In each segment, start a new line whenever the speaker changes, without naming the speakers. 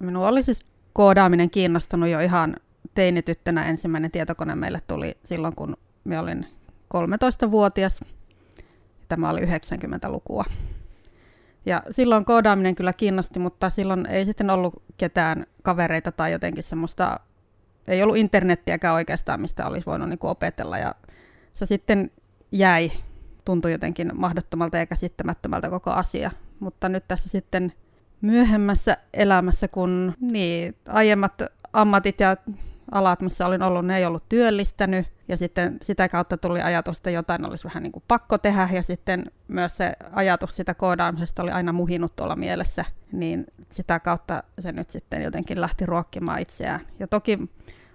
minua oli siis koodaaminen kiinnostanut jo ihan teinityttönä. Ensimmäinen tietokone meille tuli silloin, kun minä olin 13-vuotias. Tämä oli 90-lukua. Ja silloin koodaaminen kyllä kiinnosti, mutta silloin ei sitten ollut ketään kavereita tai jotenkin semmoista, ei ollut internettiäkään oikeastaan, mistä olisi voinut niin kuin opetella. Ja se sitten jäi, tuntui jotenkin mahdottomalta ja käsittämättömältä koko asia. Mutta nyt tässä sitten myöhemmässä elämässä, kun niin, aiemmat ammatit ja alat, missä olin ollut, ne ei ollut työllistänyt. Ja sitten sitä kautta tuli ajatus, että jotain olisi vähän niin kuin pakko tehdä. Ja sitten myös se ajatus sitä koodaamisesta oli aina muhinut tuolla mielessä. Niin sitä kautta se nyt sitten jotenkin lähti ruokkimaan itseään. Ja toki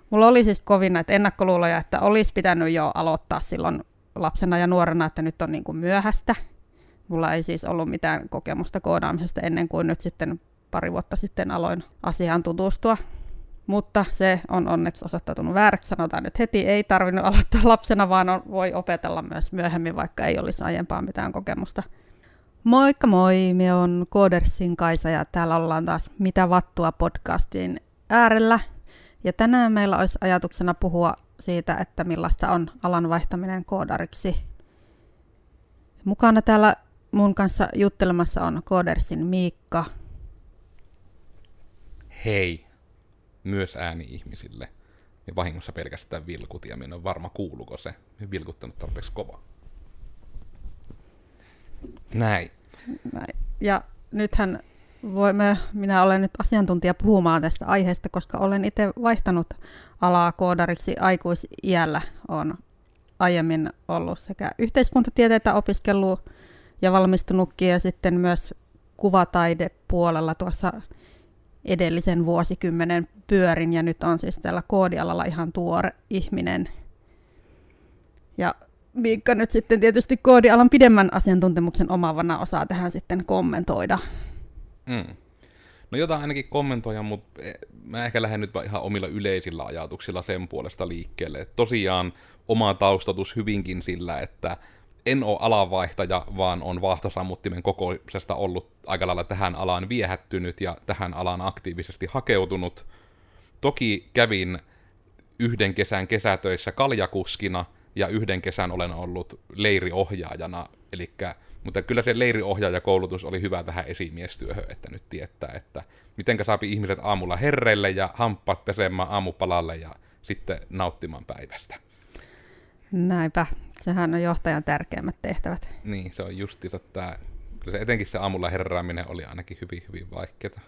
mulla oli siis kovin näitä ennakkoluuloja, että olisi pitänyt jo aloittaa silloin lapsena ja nuorena, että nyt on niin kuin myöhäistä. Mulla ei siis ollut mitään kokemusta koodaamisesta ennen kuin nyt sitten pari vuotta sitten aloin asiaan tutustua. Mutta se on onneksi osoittautunut vääräksi. Sanotaan nyt heti, ei tarvinnut aloittaa lapsena, vaan on, voi opetella myös myöhemmin, vaikka ei olisi aiempaa mitään kokemusta. Moikka moi, me on Koodersin Kaisa ja täällä ollaan taas Mitä vattua podcastin äärellä. Ja tänään meillä olisi ajatuksena puhua siitä, että millaista on alan vaihtaminen koodariksi. Mukana täällä mun kanssa juttelemassa on Koodersin Miikka.
Hei, myös ääni ihmisille. Ja vahingossa pelkästään vilkut, ja minä en varma kuuluuko se. Minä vilkuttanut tarpeeksi kova. Näin.
Näin. Ja nythän voimme, minä olen nyt asiantuntija puhumaan tästä aiheesta, koska olen itse vaihtanut alaa koodariksi aikuisiällä. on aiemmin ollut sekä yhteiskuntatieteitä opiskellut ja valmistunutkin ja sitten myös kuvataidepuolella tuossa edellisen vuosikymmenen pyörin ja nyt on siis tällä koodialalla ihan tuore ihminen. Ja Miikka nyt sitten tietysti koodialan pidemmän asiantuntemuksen omavana osaa tähän sitten kommentoida.
Mm. No jotain ainakin kommentoida, mutta eh, mä ehkä lähden nyt ihan omilla yleisillä ajatuksilla sen puolesta liikkeelle. Tosiaan oma taustatus hyvinkin sillä, että en ole alanvaihtaja, vaan on vaahtosammuttimen kokoisesta ollut aika lailla tähän alaan viehättynyt ja tähän alaan aktiivisesti hakeutunut. Toki kävin yhden kesän kesätöissä kaljakuskina ja yhden kesän olen ollut leiriohjaajana, eli mutta kyllä se leiriohjaajakoulutus oli hyvä tähän esimiestyöhön, että nyt tietää, että mitenkä saapi ihmiset aamulla herreille ja hamppaat pesemään aamupalalle ja sitten nauttimaan päivästä.
Näinpä. Sehän on johtajan tärkeimmät tehtävät.
Niin, se on justiinsa tämä. Kyllä se etenkin se aamulla herraaminen oli ainakin hyvin, hyvin vaikeaa.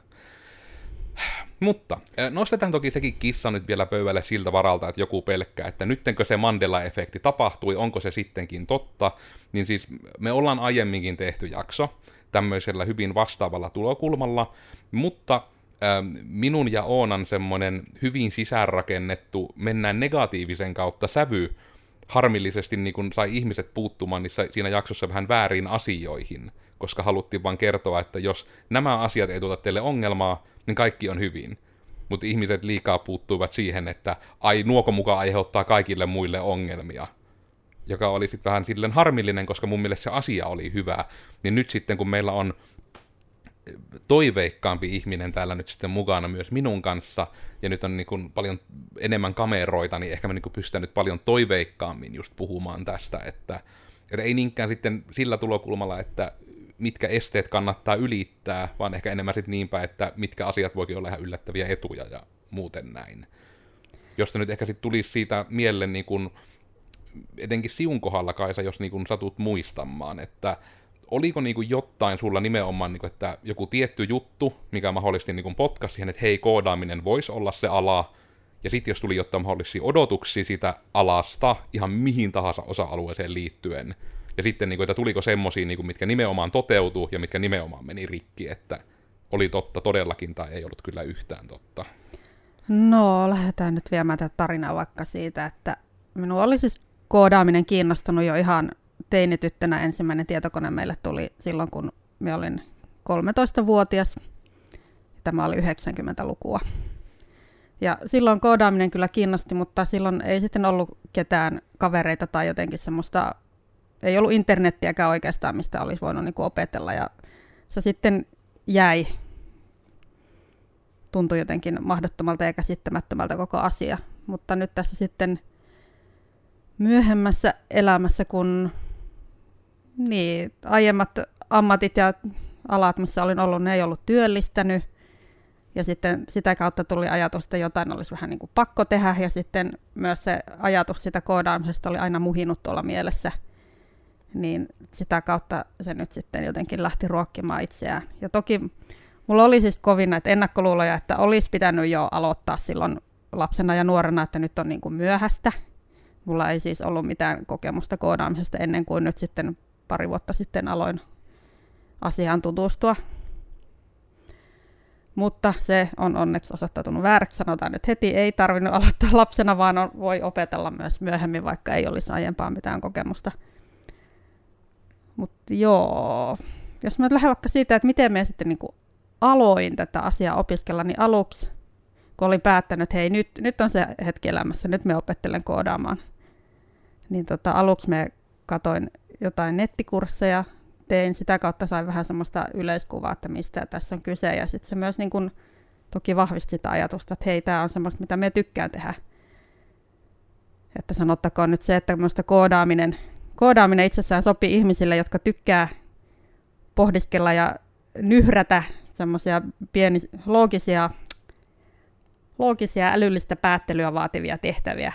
Mutta nostetaan toki sekin kissa nyt vielä pöydälle siltä varalta, että joku pelkkää, että nyttenkö se Mandela-efekti tapahtui, onko se sittenkin totta, niin siis me ollaan aiemminkin tehty jakso tämmöisellä hyvin vastaavalla tulokulmalla, mutta minun ja Oonan semmoinen hyvin sisäänrakennettu, mennään negatiivisen kautta sävy, harmillisesti niin kun sai ihmiset puuttumaan niissä, siinä jaksossa vähän väärin asioihin, koska haluttiin vain kertoa, että jos nämä asiat ei tuota teille ongelmaa, niin kaikki on hyvin. Mutta ihmiset liikaa puuttuivat siihen, että ai nuoko mukaan aiheuttaa kaikille muille ongelmia. Joka oli sitten vähän silleen harmillinen, koska mun mielestä se asia oli hyvä. Niin nyt sitten kun meillä on toiveikkaampi ihminen täällä nyt sitten mukana myös minun kanssa, ja nyt on niin kuin paljon enemmän kameroita, niin ehkä mä niin pystyn nyt paljon toiveikkaammin just puhumaan tästä, että, että ei niinkään sitten sillä tulokulmalla, että mitkä esteet kannattaa ylittää, vaan ehkä enemmän sitten niinpä, että mitkä asiat voikin olla ihan yllättäviä etuja ja muuten näin. Josta nyt ehkä sitten tulisi siitä mieleen niin kuin, etenkin siun kohdalla Kaisa, jos niin kuin satut muistamaan, että oliko niinku jotain sulla nimenomaan, niinku, että joku tietty juttu, mikä mahdollisesti niinku potkasi siihen, että hei, koodaaminen voisi olla se ala, ja sitten jos tuli jotain mahdollisia odotuksia sitä alasta ihan mihin tahansa osa-alueeseen liittyen, ja sitten, niinku, että tuliko semmoisia, niinku, mitkä nimenomaan toteutuu ja mitkä nimenomaan meni rikki, että oli totta todellakin tai ei ollut kyllä yhtään totta.
No, lähdetään nyt viemään tätä tarinaa vaikka siitä, että minua oli siis koodaaminen kiinnostanut jo ihan teinityttönä ensimmäinen tietokone meille tuli silloin, kun me olin 13-vuotias. Tämä oli 90-lukua. Ja silloin koodaaminen kyllä kiinnosti, mutta silloin ei sitten ollut ketään kavereita tai jotenkin semmoista, ei ollut internettiäkään oikeastaan, mistä olisi voinut niin opetella. Ja se sitten jäi tuntui jotenkin mahdottomalta ja käsittämättömältä koko asia. Mutta nyt tässä sitten myöhemmässä elämässä, kun niin, aiemmat ammatit ja alat, missä olin ollut, ne ei ollut työllistänyt. Ja sitten sitä kautta tuli ajatus, että jotain olisi vähän niin kuin pakko tehdä. Ja sitten myös se ajatus sitä koodaamisesta oli aina muhinut tuolla mielessä. Niin sitä kautta se nyt sitten jotenkin lähti ruokkimaan itseään. Ja toki mulla oli siis kovin näitä ennakkoluuloja, että olisi pitänyt jo aloittaa silloin lapsena ja nuorena, että nyt on niin kuin myöhäistä. Mulla ei siis ollut mitään kokemusta koodaamisesta ennen kuin nyt sitten pari vuotta sitten aloin asiaan tutustua. Mutta se on onneksi osoittautunut vääräksi. Sanotaan nyt heti, ei tarvinnut aloittaa lapsena, vaan on, voi opetella myös myöhemmin, vaikka ei olisi aiempaa mitään kokemusta. Mutta joo, jos mä lähden vaikka siitä, että miten me sitten niin aloin tätä asiaa opiskella, niin aluksi, kun olin päättänyt, että hei, nyt, nyt on se hetki elämässä, nyt me opettelen koodaamaan, niin tota, aluksi me katoin jotain nettikursseja, tein, sitä kautta sain vähän semmoista yleiskuvaa, että mistä tässä on kyse, ja sitten se myös niin kun, toki vahvisti sitä ajatusta, että hei, tämä on semmoista, mitä me tykkään tehdä. Että sanottakoon nyt se, että koodaaminen, koodaaminen itsessään sopii ihmisille, jotka tykkää pohdiskella ja nyhrätä semmoisia pieni, loogisia, loogisia älyllistä päättelyä vaativia tehtäviä.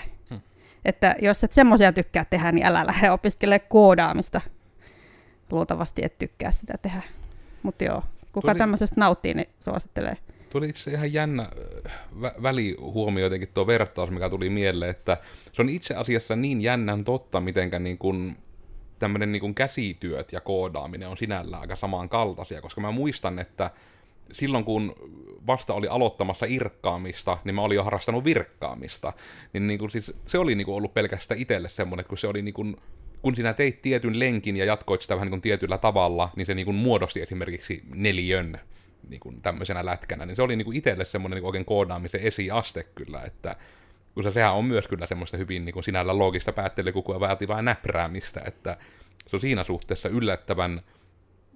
Että jos et semmoisia tykkää tehdä, niin älä lähde opiskelemaan koodaamista. Luultavasti et tykkää sitä tehdä. Mutta joo, kuka Tuli... tämmöisestä nauttii, niin suosittelee.
Tuli itse ihan jännä vä- välihuomio jotenkin tuo vertaus, mikä tuli mieleen, että se on itse asiassa niin jännän totta, mitenkä niin kuin tämmöinen niin kuin käsityöt ja koodaaminen on sinällään aika samankaltaisia, koska mä muistan, että silloin kun vasta oli aloittamassa irkkaamista, niin mä olin jo harrastanut virkkaamista. Niin, niin kuin siis, se oli niin kuin ollut pelkästään itselle semmoinen, kun se oli niin kuin, kun sinä teit tietyn lenkin ja jatkoit sitä vähän niin kuin tietyllä tavalla, niin se niin kuin muodosti esimerkiksi neljön niin kuin tämmöisenä lätkänä, niin se oli niin kuin itselle semmoinen niin kuin oikein koodaamisen esiaste kyllä, että kun se, sehän on myös kyllä semmoista hyvin niin kuin sinällä loogista päättelykukua vaativaa näpräämistä, että se on siinä suhteessa yllättävän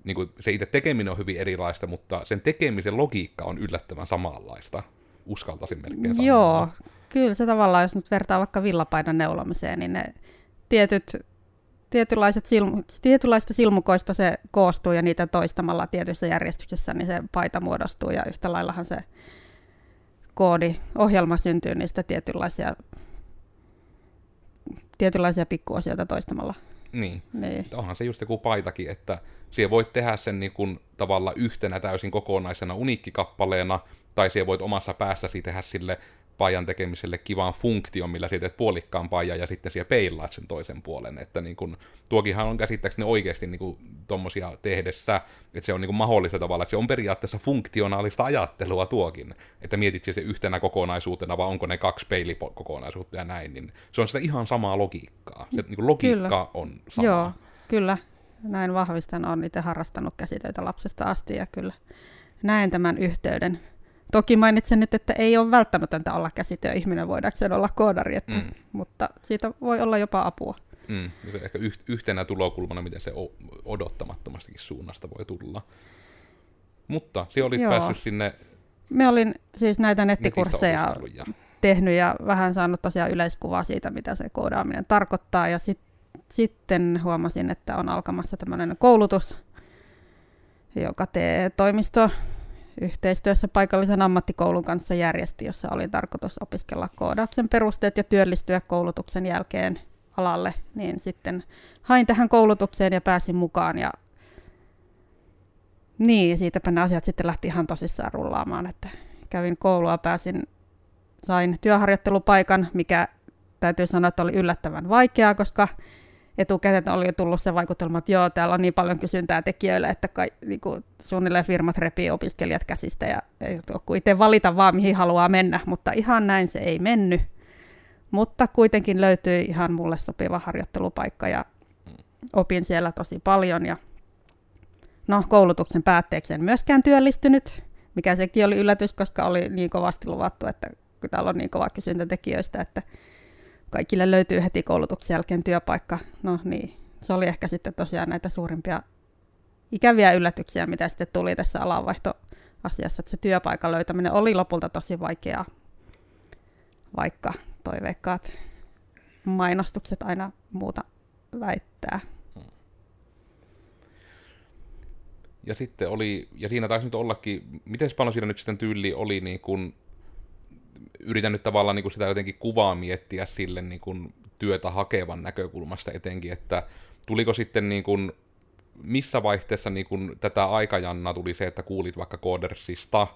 niin kuin se itse tekeminen on hyvin erilaista, mutta sen tekemisen logiikka on yllättävän samanlaista. Uskaltaisin melkein sanoa.
Joo, kyllä se tavallaan, jos nyt vertaa vaikka villapaidan neulomiseen, niin ne tietyt, tietynlaiset silmu, tietynlaista silmukoista se koostuu ja niitä toistamalla tietyssä järjestyksessä, niin se paita muodostuu ja yhtä laillahan se koodi, ohjelma syntyy niistä tietynlaisia, tietynlaisia pikkuasioita toistamalla.
Niin. niin. Onhan se just joku paitakin, että siellä voit tehdä sen niin kuin, tavalla yhtenä täysin kokonaisena uniikkikappaleena, tai siellä voit omassa päässäsi tehdä sille paijan tekemiselle kivaan funktion, millä siitä teet puolikkaan paijan ja sitten siellä peilaat sen toisen puolen. Että niin kun, tuokinhan on käsittääkseni oikeasti niin kuin, tommosia tehdessä, että se on niin kuin, mahdollista tavalla, että se on periaatteessa funktionaalista ajattelua tuokin, että mietit se yhtenä kokonaisuutena, vai onko ne kaksi peilikokonaisuutta ja näin, niin se on sitä ihan samaa logiikkaa. Se niin kuin, logiikka kyllä. on sama.
Joo, kyllä. Näin vahvistan, olen itse harrastanut käsitöitä lapsesta asti ja kyllä näen tämän yhteyden Toki mainitsen nyt, että ei ole välttämätöntä olla käsityöihminen, voidaanko olla koodari, että, mm. mutta siitä voi olla jopa apua.
Mm. Ehkä yhtenä tulokulmana, miten se odottamattomastikin suunnasta voi tulla. Mutta se oli päässyt sinne...
Me olin siis näitä nettikursseja tehnyt ja vähän saanut tosiaan yleiskuvaa siitä, mitä se koodaaminen tarkoittaa. Ja sit, sitten huomasin, että on alkamassa tämmöinen koulutus, joka tee toimisto yhteistyössä paikallisen ammattikoulun kanssa järjesti, jossa oli tarkoitus opiskella koodauksen perusteet ja työllistyä koulutuksen jälkeen alalle, niin sitten hain tähän koulutukseen ja pääsin mukaan ja niin, siitäpä ne asiat sitten lähti ihan tosissaan rullaamaan, että kävin koulua, pääsin, sain työharjoittelupaikan, mikä täytyy sanoa, että oli yllättävän vaikeaa, koska etukäteen oli jo tullut se vaikutelma, että joo, täällä on niin paljon kysyntää tekijöille, että kai, niin kuin, suunnilleen firmat repii opiskelijat käsistä ja ei itse valita vaan, mihin haluaa mennä, mutta ihan näin se ei mennyt. Mutta kuitenkin löytyi ihan mulle sopiva harjoittelupaikka ja opin siellä tosi paljon ja no, koulutuksen päätteeksi en myöskään työllistynyt, mikä sekin oli yllätys, koska oli niin kovasti luvattu, että kun täällä on niin kova kysyntä tekijöistä, että kaikille löytyy heti koulutuksen jälkeen työpaikka. No niin, se oli ehkä sitten tosiaan näitä suurimpia ikäviä yllätyksiä, mitä sitten tuli tässä alanvaihto asiassa, että se työpaikan löytäminen oli lopulta tosi vaikeaa, vaikka toiveikkaat mainostukset aina muuta väittää.
Ja sitten oli, ja siinä taisi nyt ollakin, miten paljon siinä nyt sitten tyyli oli niin kuin, yritän nyt tavallaan niin kuin sitä jotenkin kuvaa miettiä sille niin kuin työtä hakevan näkökulmasta etenkin, että tuliko sitten niin kuin, missä vaihteessa niin kuin tätä aikajanna tuli se, että kuulit vaikka Codersista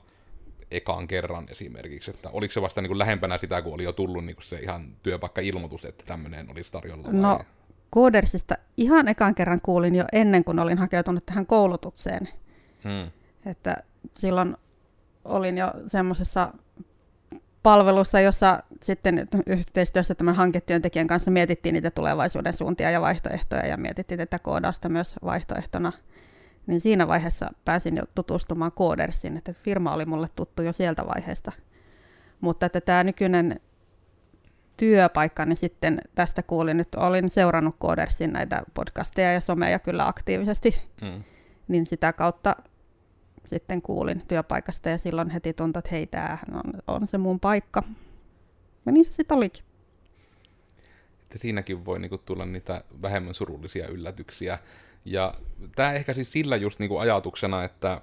ekaan kerran esimerkiksi, että oliko se vasta niin kuin lähempänä sitä, kun oli jo tullut niin kuin se ihan työpaikka-ilmoitus, että tämmöinen olisi tarjolla? Vai?
No, Codersista ihan ekan kerran kuulin jo ennen kuin olin hakeutunut tähän koulutukseen. Hmm. Että silloin olin jo semmoisessa palvelussa, jossa sitten yhteistyössä tämän hanketyöntekijän kanssa mietittiin niitä tulevaisuuden suuntia ja vaihtoehtoja ja mietittiin tätä koodausta myös vaihtoehtona. Niin siinä vaiheessa pääsin jo tutustumaan Codersiin, että firma oli mulle tuttu jo sieltä vaiheesta. Mutta että tämä nykyinen työpaikka, niin sitten tästä kuulin, nyt olin seurannut Codersin näitä podcasteja ja someja kyllä aktiivisesti, mm. niin sitä kautta sitten kuulin työpaikasta ja silloin heti tuntui, että hei, tämähän on, on se mun paikka. Ja niin se sitten olikin.
Että siinäkin voi niinku tulla niitä vähemmän surullisia yllätyksiä. Ja tämä ehkä siis sillä just niinku ajatuksena, että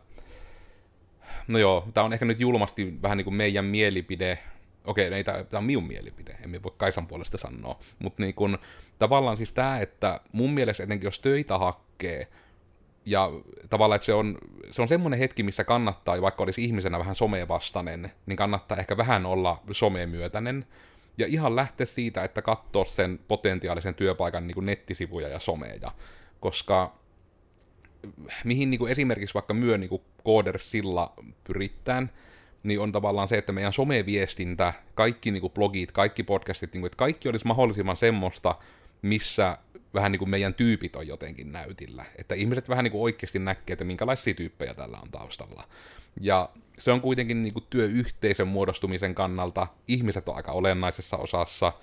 no joo, tämä on ehkä nyt julmasti vähän niin kuin meidän mielipide, okei, ei, tämä on minun mielipide, emme voi Kaisan puolesta sanoa, mutta niin kun, tavallaan siis tämä, että mun mielestä etenkin jos töitä hakee, ja tavallaan, että se on, se on semmoinen hetki, missä kannattaa, vaikka olisi ihmisenä vähän somevastainen, niin kannattaa ehkä vähän olla somemyötäinen, ja ihan lähteä siitä, että katsoo sen potentiaalisen työpaikan niin kuin nettisivuja ja someja, koska mihin niin kuin esimerkiksi vaikka myö niin kuin Codersilla pyritään, niin on tavallaan se, että meidän someviestintä, kaikki niin kuin blogit, kaikki podcastit, niin kuin, että kaikki olisi mahdollisimman semmoista, missä vähän niin kuin meidän tyypit on jotenkin näytillä. Että ihmiset vähän niin kuin oikeasti näkee, että minkälaisia tyyppejä tällä on taustalla. Ja se on kuitenkin niin kuin työyhteisön muodostumisen kannalta, ihmiset on aika olennaisessa osassa,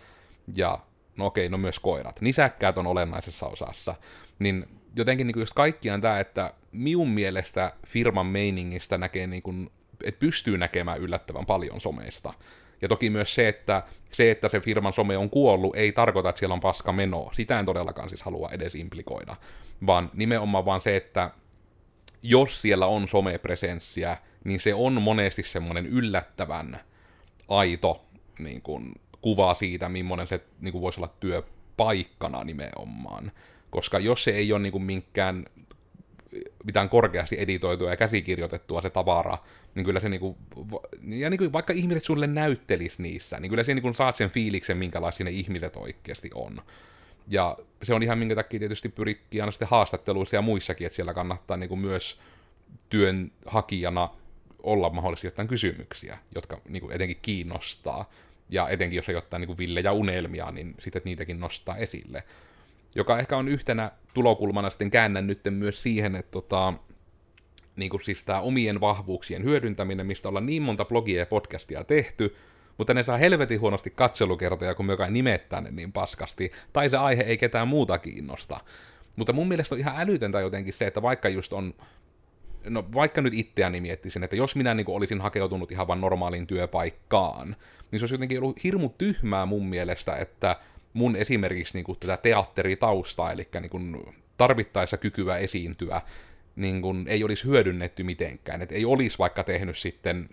ja no okei, no myös koirat. Nisäkkäät on olennaisessa osassa. Niin jotenkin niin kuin just kaikkiaan tämä, että minun mielestä firman meiningistä näkee niin kuin että pystyy näkemään yllättävän paljon someista. Ja toki myös se, että se, että se firman some on kuollut, ei tarkoita, että siellä on paska meno. Sitä en todellakaan siis halua edes implikoida. Vaan nimenomaan vaan se, että jos siellä on somepresenssiä, niin se on monesti semmoinen yllättävän aito niin kuin, kuva siitä, millainen se niin kuin, voisi olla työpaikkana nimenomaan. Koska jos se ei ole niin kuin, minkään mitään korkeasti editoitua ja käsikirjoitettua se tavara, niin kyllä se niinku, ja niinku, vaikka ihmiset sulle näyttelis niissä, niin kyllä se niinku saat sen fiiliksen, minkälaisia ne ihmiset oikeasti on. Ja se on ihan minkä takia tietysti pyrittiin aina sitten haastatteluissa ja muissakin, että siellä kannattaa niinku myös työnhakijana olla mahdollisesti jotain kysymyksiä, jotka niinku etenkin kiinnostaa. Ja etenkin jos ei jotain niinku villejä unelmia, niin sitten niitäkin nostaa esille. Joka ehkä on yhtenä tulokulmana sitten käännän nyt myös siihen, että tota, niin kuin siis tämä omien vahvuuksien hyödyntäminen, mistä ollaan niin monta blogia ja podcastia tehty, mutta ne saa helvetin huonosti katselukertoja, kun me jokainen nimettää ne niin paskasti, tai se aihe ei ketään muuta kiinnosta. Mutta mun mielestä on ihan älytöntä jotenkin se, että vaikka just on, no vaikka nyt itseäni miettisin, että jos minä niin olisin hakeutunut ihan vain normaaliin työpaikkaan, niin se olisi jotenkin ollut hirmu tyhmää mun mielestä, että mun esimerkiksi niin kuin tätä teatteritaustaa, eli niin kuin tarvittaessa kykyä esiintyä, niin kuin ei olisi hyödynnetty mitenkään. Että ei olisi vaikka tehnyt sitten,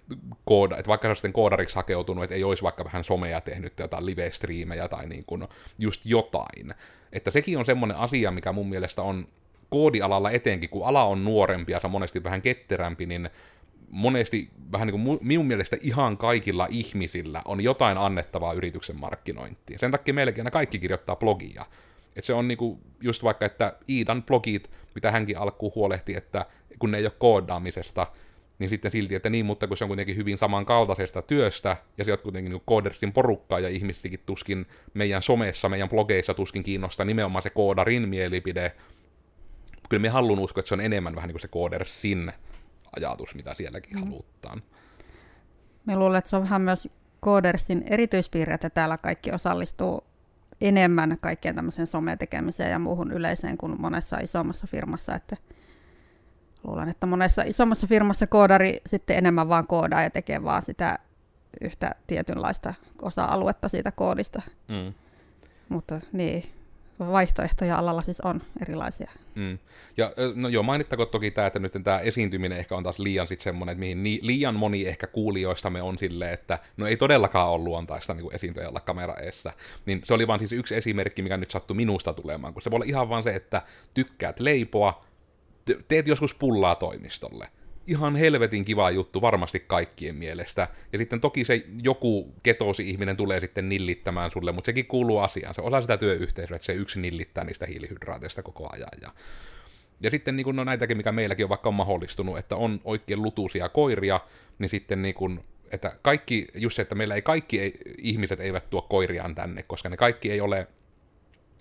kooda, että vaikka sitten koodariksi hakeutunut, että ei olisi vaikka vähän somea tehnyt jotain live-striimejä tai niin kuin just jotain. Että sekin on semmoinen asia, mikä mun mielestä on koodialalla etenkin, kun ala on nuorempi ja se on monesti vähän ketterämpi, niin monesti vähän niin kuin minun mielestä ihan kaikilla ihmisillä on jotain annettavaa yrityksen markkinointiin. Sen takia meilläkin aina kaikki kirjoittaa blogia. Et se on niinku just vaikka, että Iidan blogit, mitä hänkin alkuun huolehti, että kun ne ei ole koodaamisesta, niin sitten silti, että niin, mutta kun se on kuitenkin hyvin samankaltaisesta työstä, ja se on kuitenkin niin koodersin porukkaa, ja ihmisikin tuskin meidän somessa, meidän blogeissa tuskin kiinnostaa nimenomaan se koodarin mielipide. Kyllä me haluan uskoa, että se on enemmän vähän niin kuin se koodersin ajatus, mitä sielläkin mm. halutaan.
Me luulen, että se on vähän myös koodersin erityispiirre, että täällä kaikki osallistuu enemmän kaikkeen tämmöiseen sometekemiseen ja muuhun yleiseen kuin monessa isommassa firmassa, että luulen, että monessa isommassa firmassa koodari sitten enemmän vaan koodaa ja tekee vaan sitä yhtä tietynlaista osa-aluetta siitä koodista.
Mm.
Mutta niin, vaihtoehtoja alalla siis on erilaisia.
Mm. Ja no joo, mainittakoon toki tämä, että nyt tämä esiintyminen ehkä on taas liian sitten semmoinen, että mihin ni, liian moni ehkä kuulijoistamme on silleen, että no ei todellakaan ole luontaista niin esiintyä olla kamera eessä. Niin se oli vaan siis yksi esimerkki, mikä nyt sattui minusta tulemaan, kun se voi olla ihan vaan se, että tykkäät leipoa, teet joskus pullaa toimistolle ihan helvetin kiva juttu varmasti kaikkien mielestä. Ja sitten toki se joku ketosi ihminen tulee sitten nillittämään sulle, mutta sekin kuuluu asiaan. Se osa sitä työyhteisöä, että se yksi nillittää niistä hiilihydraateista koko ajan. Ja, ja sitten niin kun, no näitäkin, mikä meilläkin on vaikka on mahdollistunut, että on oikein lutuisia koiria, niin sitten niin kun, että kaikki, just se, että meillä ei kaikki ei, ihmiset eivät tuo koiriaan tänne, koska ne kaikki ei ole,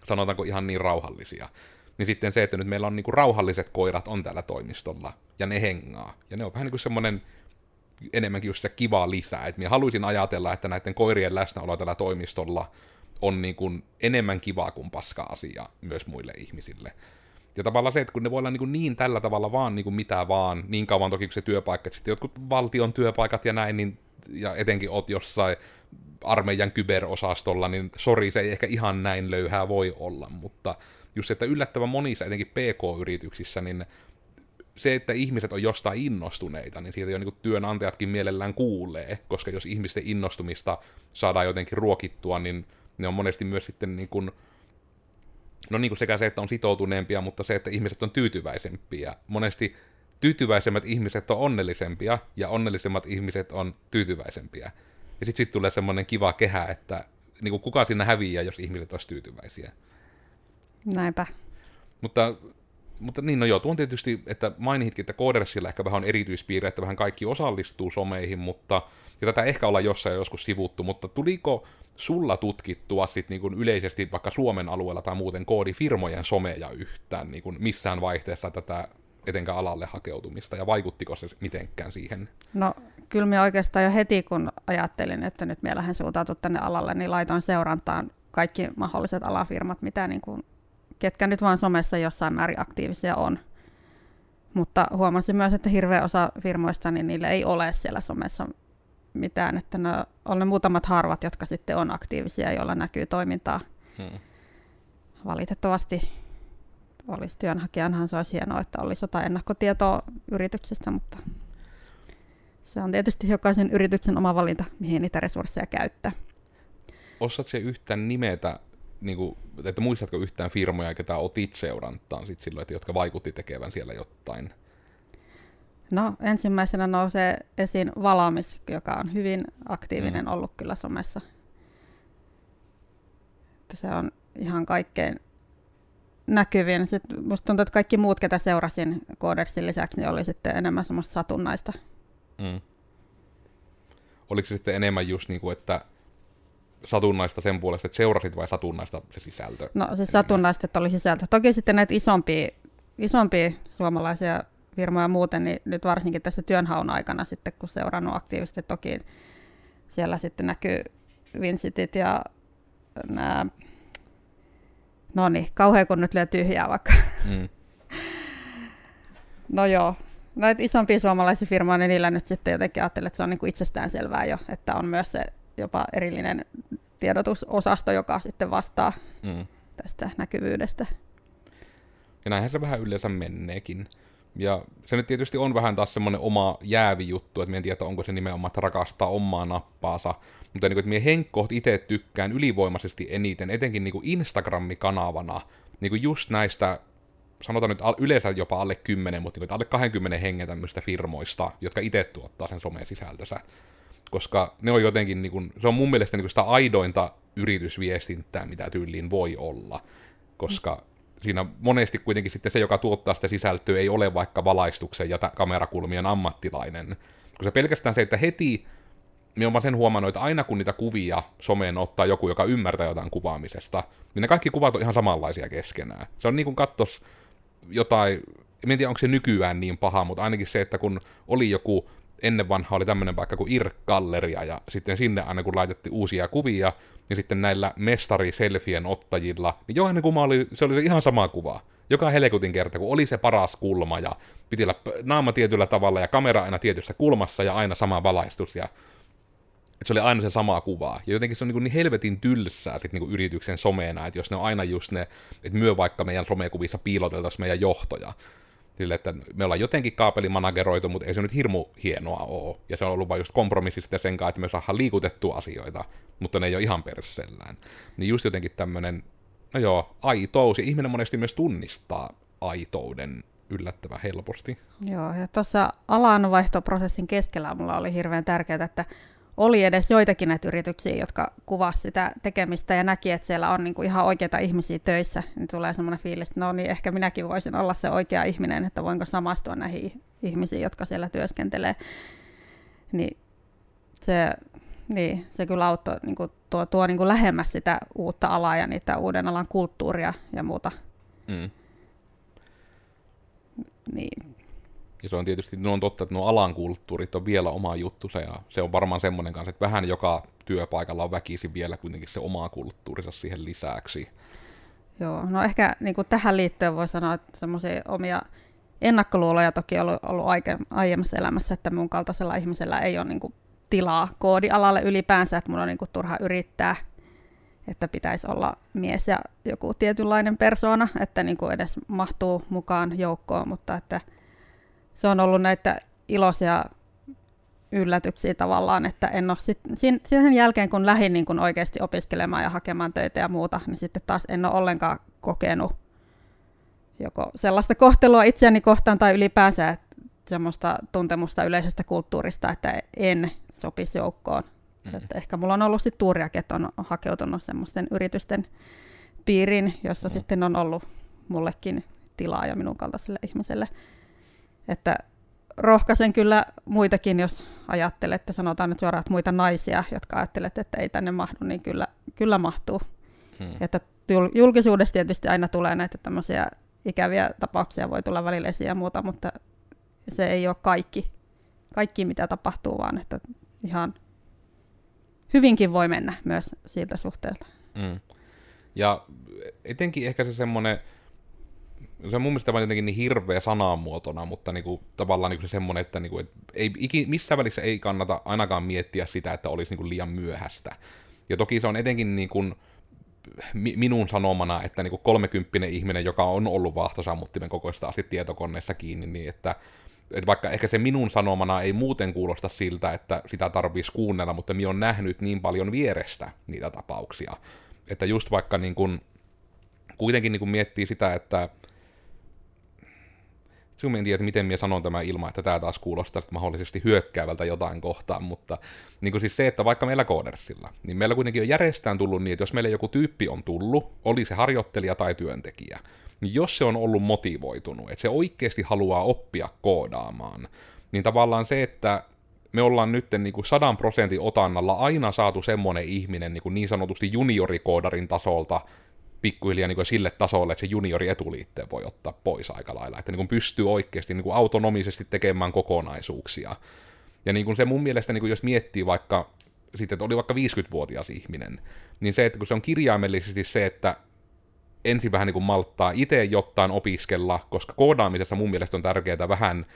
sanotaanko ihan niin rauhallisia niin sitten se, että nyt meillä on niinku rauhalliset koirat on täällä toimistolla, ja ne hengaa. Ja ne on vähän niin kuin semmoinen enemmänkin just se kiva lisää. Että minä haluaisin ajatella, että näiden koirien läsnäolo täällä toimistolla on niin kuin enemmän kivaa kuin paska asia myös muille ihmisille. Ja tavallaan se, että kun ne voi olla niin, niin tällä tavalla vaan niin kuin mitä vaan, niin kauan toki kuin se työpaikka, että sitten jotkut valtion työpaikat ja näin, niin, ja etenkin oot jossain armeijan kyberosastolla, niin sori, se ei ehkä ihan näin löyhää voi olla, mutta just se, että yllättävän monissa, etenkin PK-yrityksissä, niin se, että ihmiset on jostain innostuneita, niin siitä jo niin työnantajatkin mielellään kuulee, koska jos ihmisten innostumista saadaan jotenkin ruokittua, niin ne on monesti myös sitten niin kuin, no niin kuin sekä se, että on sitoutuneempia, mutta se, että ihmiset on tyytyväisempiä. Monesti tyytyväisemmät ihmiset on onnellisempia, ja onnellisemmat ihmiset on tyytyväisempiä. Ja sitten sit tulee semmoinen kiva kehä, että niin kuin kuka siinä häviää, jos ihmiset olisivat tyytyväisiä.
Näinpä.
Mutta, mutta niin, no joo, tuon tietysti, että mainitkin, että Codersilla ehkä vähän on erityispiirre, että vähän kaikki osallistuu someihin, mutta, ja tätä ehkä ollaan jossain joskus sivuttu, mutta tuliko sulla tutkittua sit niin kuin yleisesti vaikka Suomen alueella tai muuten koodifirmojen someja yhtään niin kuin missään vaihteessa tätä etenkään alalle hakeutumista, ja vaikuttiko se mitenkään siihen?
No kyllä minä oikeastaan jo heti, kun ajattelin, että nyt minä lähden suuntautua tänne alalle, niin laitoin seurantaan kaikki mahdolliset alafirmat, mitä niin kuin ketkä nyt vaan somessa jossain määrin aktiivisia on. Mutta huomasin myös, että hirveä osa firmoista, niin niille ei ole siellä somessa mitään, että ne on ne muutamat harvat, jotka sitten on aktiivisia, joilla näkyy toimintaa. Hmm. Valitettavasti olisi työnhakijanhan se olisi hienoa, että olisi jotain ennakkotietoa yrityksestä, mutta se on tietysti jokaisen yrityksen oma valinta, mihin niitä resursseja käyttää.
Osaatko yhtään nimetä niin kuin, että muistatko yhtään firmoja, ketä otit seurantaan sit silloin, että jotka vaikutti tekevän siellä jotain?
No ensimmäisenä nousee esiin Valamis, joka on hyvin aktiivinen mm. ollut kyllä somessa. Että se on ihan kaikkein näkyvin. Sitten musta tuntuu, että kaikki muut, ketä seurasin Codersin lisäksi, niin oli sitten enemmän semmoista satunnaista. Mm.
Oliko se sitten enemmän just niin kuin, että satunnaista sen puolesta, että seurasit vai satunnaista se sisältö?
No siis satunnaista, että oli sisältö. Toki sitten näitä isompia, isompia suomalaisia firmoja muuten, niin nyt varsinkin tässä työnhaun aikana sitten, kun seurannut aktiivisesti, toki siellä sitten näkyy Vincitit ja nämä, no niin, kauhean kun nyt lyö tyhjää vaikka. Mm. no joo, näitä isompia suomalaisia firmoja, niin niillä nyt sitten jotenkin ajattelee, että se on niin kuin itsestään selvää jo, että on myös se jopa erillinen tiedotusosasto, joka sitten vastaa mm. tästä näkyvyydestä.
Ja näinhän se vähän yleensä menneekin. Ja se nyt tietysti on vähän taas semmoinen oma jäävi juttu, että en tiedä, onko se nimenomaan, että rakastaa omaa nappaansa. Mutta niin kuin, että minä henkkoht itse tykkään ylivoimaisesti eniten, etenkin niin kuin Instagram-kanavana, niin kuin just näistä, sanotaan nyt yleensä jopa alle 10, mutta niin kuin, alle 20 hengen tämmöistä firmoista, jotka itse tuottaa sen somen sisältönsä koska ne on jotenkin, niin kuin, se on mun mielestä niin kuin sitä aidointa yritysviestintää, mitä tyyliin voi olla, koska siinä monesti kuitenkin sitten se, joka tuottaa sitä sisältöä, ei ole vaikka valaistuksen ja kamerakulmien ammattilainen. Kun se pelkästään se, että heti, minä olen sen huomannut, että aina kun niitä kuvia someen ottaa joku, joka ymmärtää jotain kuvaamisesta, niin ne kaikki kuvat on ihan samanlaisia keskenään. Se on niin kuin kattos jotain, en tiedä onko se nykyään niin paha, mutta ainakin se, että kun oli joku ennen vanha oli tämmöinen paikka kuin IRK-galleria, ja sitten sinne aina kun laitettiin uusia kuvia, niin sitten näillä mestari-selfien ottajilla, niin jokainen kuva oli, se oli se ihan sama kuva. Joka helkutin kerta, kun oli se paras kulma ja piti olla naama tietyllä tavalla ja kamera aina tietyssä kulmassa ja aina sama valaistus ja että se oli aina se sama kuva. Ja jotenkin se on niin, niin helvetin tylsää sit niin yrityksen someena, että jos ne on aina just ne, että myö vaikka meidän somekuvissa piiloteltaisiin meidän johtoja. Sille, että me ollaan jotenkin kaapelimanageroitu, mutta ei se nyt hirmu hienoa ole. Ja se on ollut vain just kompromissi sitten sen kanssa, että me saadaan liikutettua asioita, mutta ne ei ole ihan persellään. Niin just jotenkin tämmöinen, no joo, aitous, ja ihminen monesti myös tunnistaa aitouden yllättävän helposti.
Joo, ja tuossa alanvaihtoprosessin keskellä mulla oli hirveän tärkeää, että oli edes joitakin näitä yrityksiä, jotka kuvasivat sitä tekemistä ja näki, että siellä on niinku ihan oikeita ihmisiä töissä, niin tulee semmoinen fiilis, että no niin, ehkä minäkin voisin olla se oikea ihminen, että voinko samastua näihin ihmisiin, jotka siellä työskentelee. Niin se, niin, se kyllä auttoi, niin kuin tuo, tuo niin kuin lähemmäs sitä uutta alaa ja niitä uuden alan kulttuuria ja muuta. Mm.
Niin, ja se on tietysti, no on totta, että nuo alan kulttuurit on vielä oma juttusa, ja se on varmaan semmoinen kanssa, että vähän joka työpaikalla on väkisin vielä kuitenkin se oma kulttuurinsa siihen lisäksi.
Joo, no ehkä niin kuin tähän liittyen voi sanoa, että semmoisia omia ennakkoluuloja toki on ollut, ollut aiemmassa elämässä, että mun kaltaisella ihmisellä ei ole niin kuin tilaa koodialalle ylipäänsä, että mun on niin kuin turha yrittää, että pitäisi olla mies ja joku tietynlainen persona, että niin kuin edes mahtuu mukaan joukkoon, mutta että se on ollut näitä iloisia yllätyksiä tavallaan, että en ole sit, sen jälkeen kun lähdin niin kun oikeasti opiskelemaan ja hakemaan töitä ja muuta, niin sitten taas en ole ollenkaan kokenut joko sellaista kohtelua itseäni kohtaan tai ylipäänsä semmoista tuntemusta yleisestä kulttuurista, että en sopisi joukkoon. Mm. Että ehkä mulla on ollut sitten tuuriakin, että on hakeutunut semmoisten yritysten piiriin, jossa mm. sitten on ollut mullekin tilaa ja minun kaltaiselle ihmiselle. Että rohkaisen kyllä muitakin, jos ajattelette, sanotaan nyt suoraan, että muita naisia, jotka ajattelette, että ei tänne mahdu, niin kyllä, kyllä mahtuu. Hmm. Että julkisuudessa tietysti aina tulee näitä tämmöisiä ikäviä tapauksia, voi tulla välillä esiin ja muuta, mutta se ei ole kaikki, kaikki mitä tapahtuu, vaan että ihan hyvinkin voi mennä myös siitä suhteelta. Hmm.
Ja etenkin ehkä se semmoinen, se on mun mielestä vaan jotenkin niin hirveä sanamuotona, mutta niinku, tavallaan niinku se semmoinen, että niinku, et ei, iki, missään välissä ei kannata ainakaan miettiä sitä, että olisi niinku liian myöhäistä. Ja toki se on etenkin niinku, minun sanomana, että niinku kolmekymppinen ihminen, joka on ollut vaahtosammuttimen kokoista asti tietokoneessa kiinni, niin että, että vaikka ehkä se minun sanomana ei muuten kuulosta siltä, että sitä tarvitsisi kuunnella, mutta minä on nähnyt niin paljon vierestä niitä tapauksia, että just vaikka niin kuin, kuitenkin niin kuin miettii sitä, että Sinun en tiedä, miten minä sanon tämä ilman, että tämä taas kuulostaa mahdollisesti hyökkäävältä jotain kohtaan, mutta niin kuin siis se, että vaikka meillä koodersilla, niin meillä kuitenkin on järjestään tullut niin, että jos meille joku tyyppi on tullut, oli se harjoittelija tai työntekijä, niin jos se on ollut motivoitunut, että se oikeasti haluaa oppia koodaamaan, niin tavallaan se, että me ollaan nyt niin kuin sadan prosentin otannalla aina saatu semmoinen ihminen niin, kuin niin sanotusti juniorikoodarin tasolta, pikkuhiljaa niin sille tasolle, että se juniori etuliitteen voi ottaa pois aika lailla, että niin pystyy oikeasti niin autonomisesti tekemään kokonaisuuksia. Ja niin kuin se mun mielestä, niin kuin jos miettii vaikka, sitten, että oli vaikka 50-vuotias ihminen, niin se, että kun se on kirjaimellisesti se, että ensin vähän niin kuin malttaa itse jotain opiskella, koska koodaamisessa mun mielestä on tärkeää vähän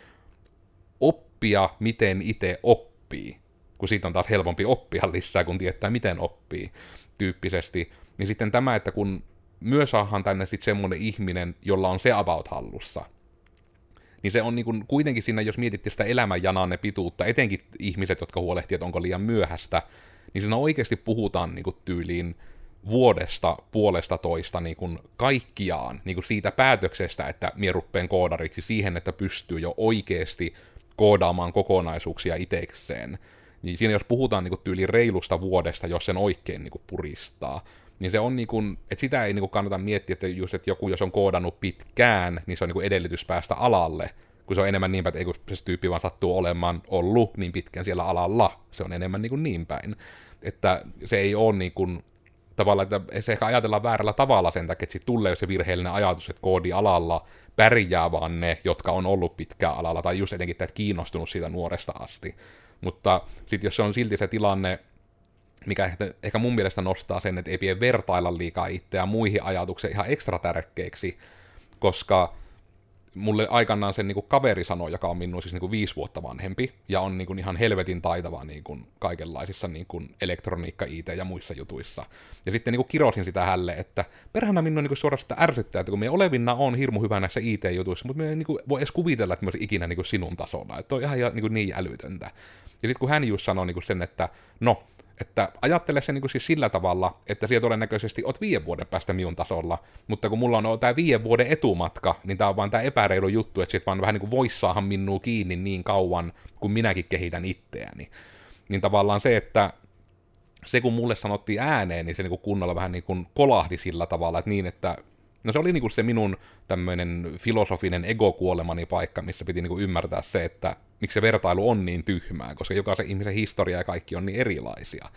oppia, miten itse oppii, kun siitä on taas helpompi oppia lisää, kun tietää, miten oppii tyyppisesti. Niin sitten tämä, että kun myös saadaan tänne sitten semmoinen ihminen, jolla on se about hallussa. Niin se on niin kuitenkin siinä, jos mietitte sitä elämänjananne pituutta, etenkin ihmiset, jotka huolehtii, että onko liian myöhäistä, niin siinä oikeasti puhutaan niin kuin tyyliin vuodesta puolesta toista niin kaikkiaan niin siitä päätöksestä, että mie ruppeen koodariksi siihen, että pystyy jo oikeasti koodaamaan kokonaisuuksia itekseen. Niin siinä jos puhutaan niin kuin reilusta vuodesta, jos sen oikein niin puristaa, niin se on niin kuin, että sitä ei niin kuin kannata miettiä, että just, että joku, jos on koodannut pitkään, niin se on niin kuin edellytys päästä alalle, kun se on enemmän niin päin, että ei kun se tyyppi vaan sattuu olemaan ollut niin pitkään siellä alalla, se on enemmän niin, kuin niin päin. Että se ei ole niin kuin, tavallaan, että se ehkä ajatellaan väärällä tavalla sen takia, että sitten tulee se virheellinen ajatus, että koodialalla pärjää vaan ne, jotka on ollut pitkään alalla, tai just etenkin, että kiinnostunut siitä nuoresta asti. Mutta sitten jos se on silti se tilanne, mikä ehkä, ehkä mun mielestä nostaa sen, että ei pidä vertailla liikaa itseä muihin ajatuksiin ihan ekstra tärkeiksi, koska mulle aikanaan sen niin kuin kaveri sanoi, joka on minun siis niin kuin viisi vuotta vanhempi, ja on niin kuin ihan helvetin taitava niin kuin kaikenlaisissa niin kuin elektroniikka, IT ja muissa jutuissa. Ja sitten niin kuin kirosin sitä hälle, että perhana minun niin kuin suorastaan ärsyttää, että kun me olevinna on hirmu hyvä näissä IT-jutuissa, mutta me ei niin kuin voi edes kuvitella, että me ikinä niin kuin sinun tasolla. Että on ihan niin, kuin niin älytöntä. Ja sitten kun hän just sanoi niin kuin sen, että no, että ajattele se niin siis sillä tavalla, että siellä todennäköisesti oot viiden vuoden päästä minun tasolla, mutta kun mulla on tämä viiden vuoden etumatka, niin tämä on vaan tämä epäreilu juttu, että sit vaan vähän niin kuin vois saada minua kiinni niin kauan, kun minäkin kehitän itseäni. Niin tavallaan se, että se kun mulle sanottiin ääneen, niin se niin kuin kunnolla vähän niin kuin kolahti sillä tavalla, että niin, että No se oli niinku se minun tämmöinen filosofinen ego-kuolemani paikka, missä piti niinku ymmärtää se, että miksi se vertailu on niin tyhmää, koska jokaisen ihmisen historia ja kaikki on niin erilaisia.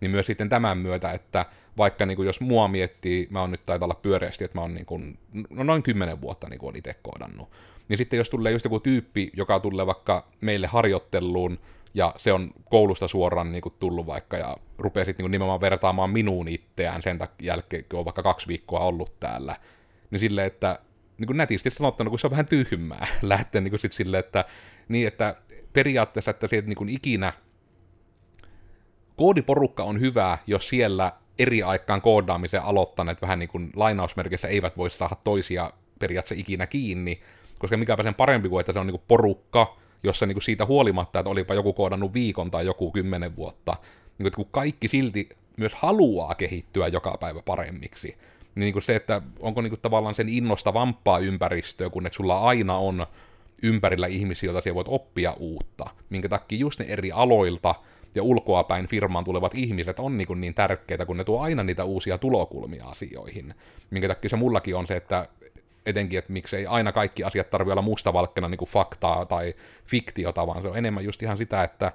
Niin myös sitten tämän myötä, että vaikka niin kuin jos mua miettii, mä oon nyt taitaa olla pyöreästi, että mä oon niin kuin, no noin kymmenen vuotta niin kuin itse koodannut. Niin sitten jos tulee just joku tyyppi, joka tulee vaikka meille harjoitteluun, ja se on koulusta suoraan niin kuin tullut vaikka, ja rupeaa sitten niin nimenomaan vertaamaan minuun itseään sen takia jälkeen, kun on vaikka kaksi viikkoa ollut täällä, niin silleen, että niin kuin nätisti sanottuna, kun se on vähän tyhmää, lähteä niin kuin sit silleen, että niin, että periaatteessa, että se niin ikinä koodiporukka on hyvä, jos siellä eri aikaan koodaamisen aloittaneet vähän niin kuin lainausmerkissä eivät voi saada toisia periaatteessa ikinä kiinni, koska mikäpä sen parempi kuin, että se on niin kuin porukka, jossa niin kuin siitä huolimatta, että olipa joku koodannut viikon tai joku kymmenen vuotta, niin kuin, että kun kaikki silti myös haluaa kehittyä joka päivä paremmiksi, niin, niin kuin se, että onko niin kuin tavallaan sen innostavampaa ympäristöä, kun että sulla aina on ympärillä ihmisiä, joita siellä voit oppia uutta, minkä takia just ne eri aloilta ja ulkoapäin firmaan tulevat ihmiset on niin, niin tärkeitä, kun ne tuo aina niitä uusia tulokulmia asioihin. Minkä takia se mullakin on se, että etenkin, että miksei aina kaikki asiat tarvitse olla mustavalkkena niin kuin faktaa tai fiktiota, vaan se on enemmän just ihan sitä, että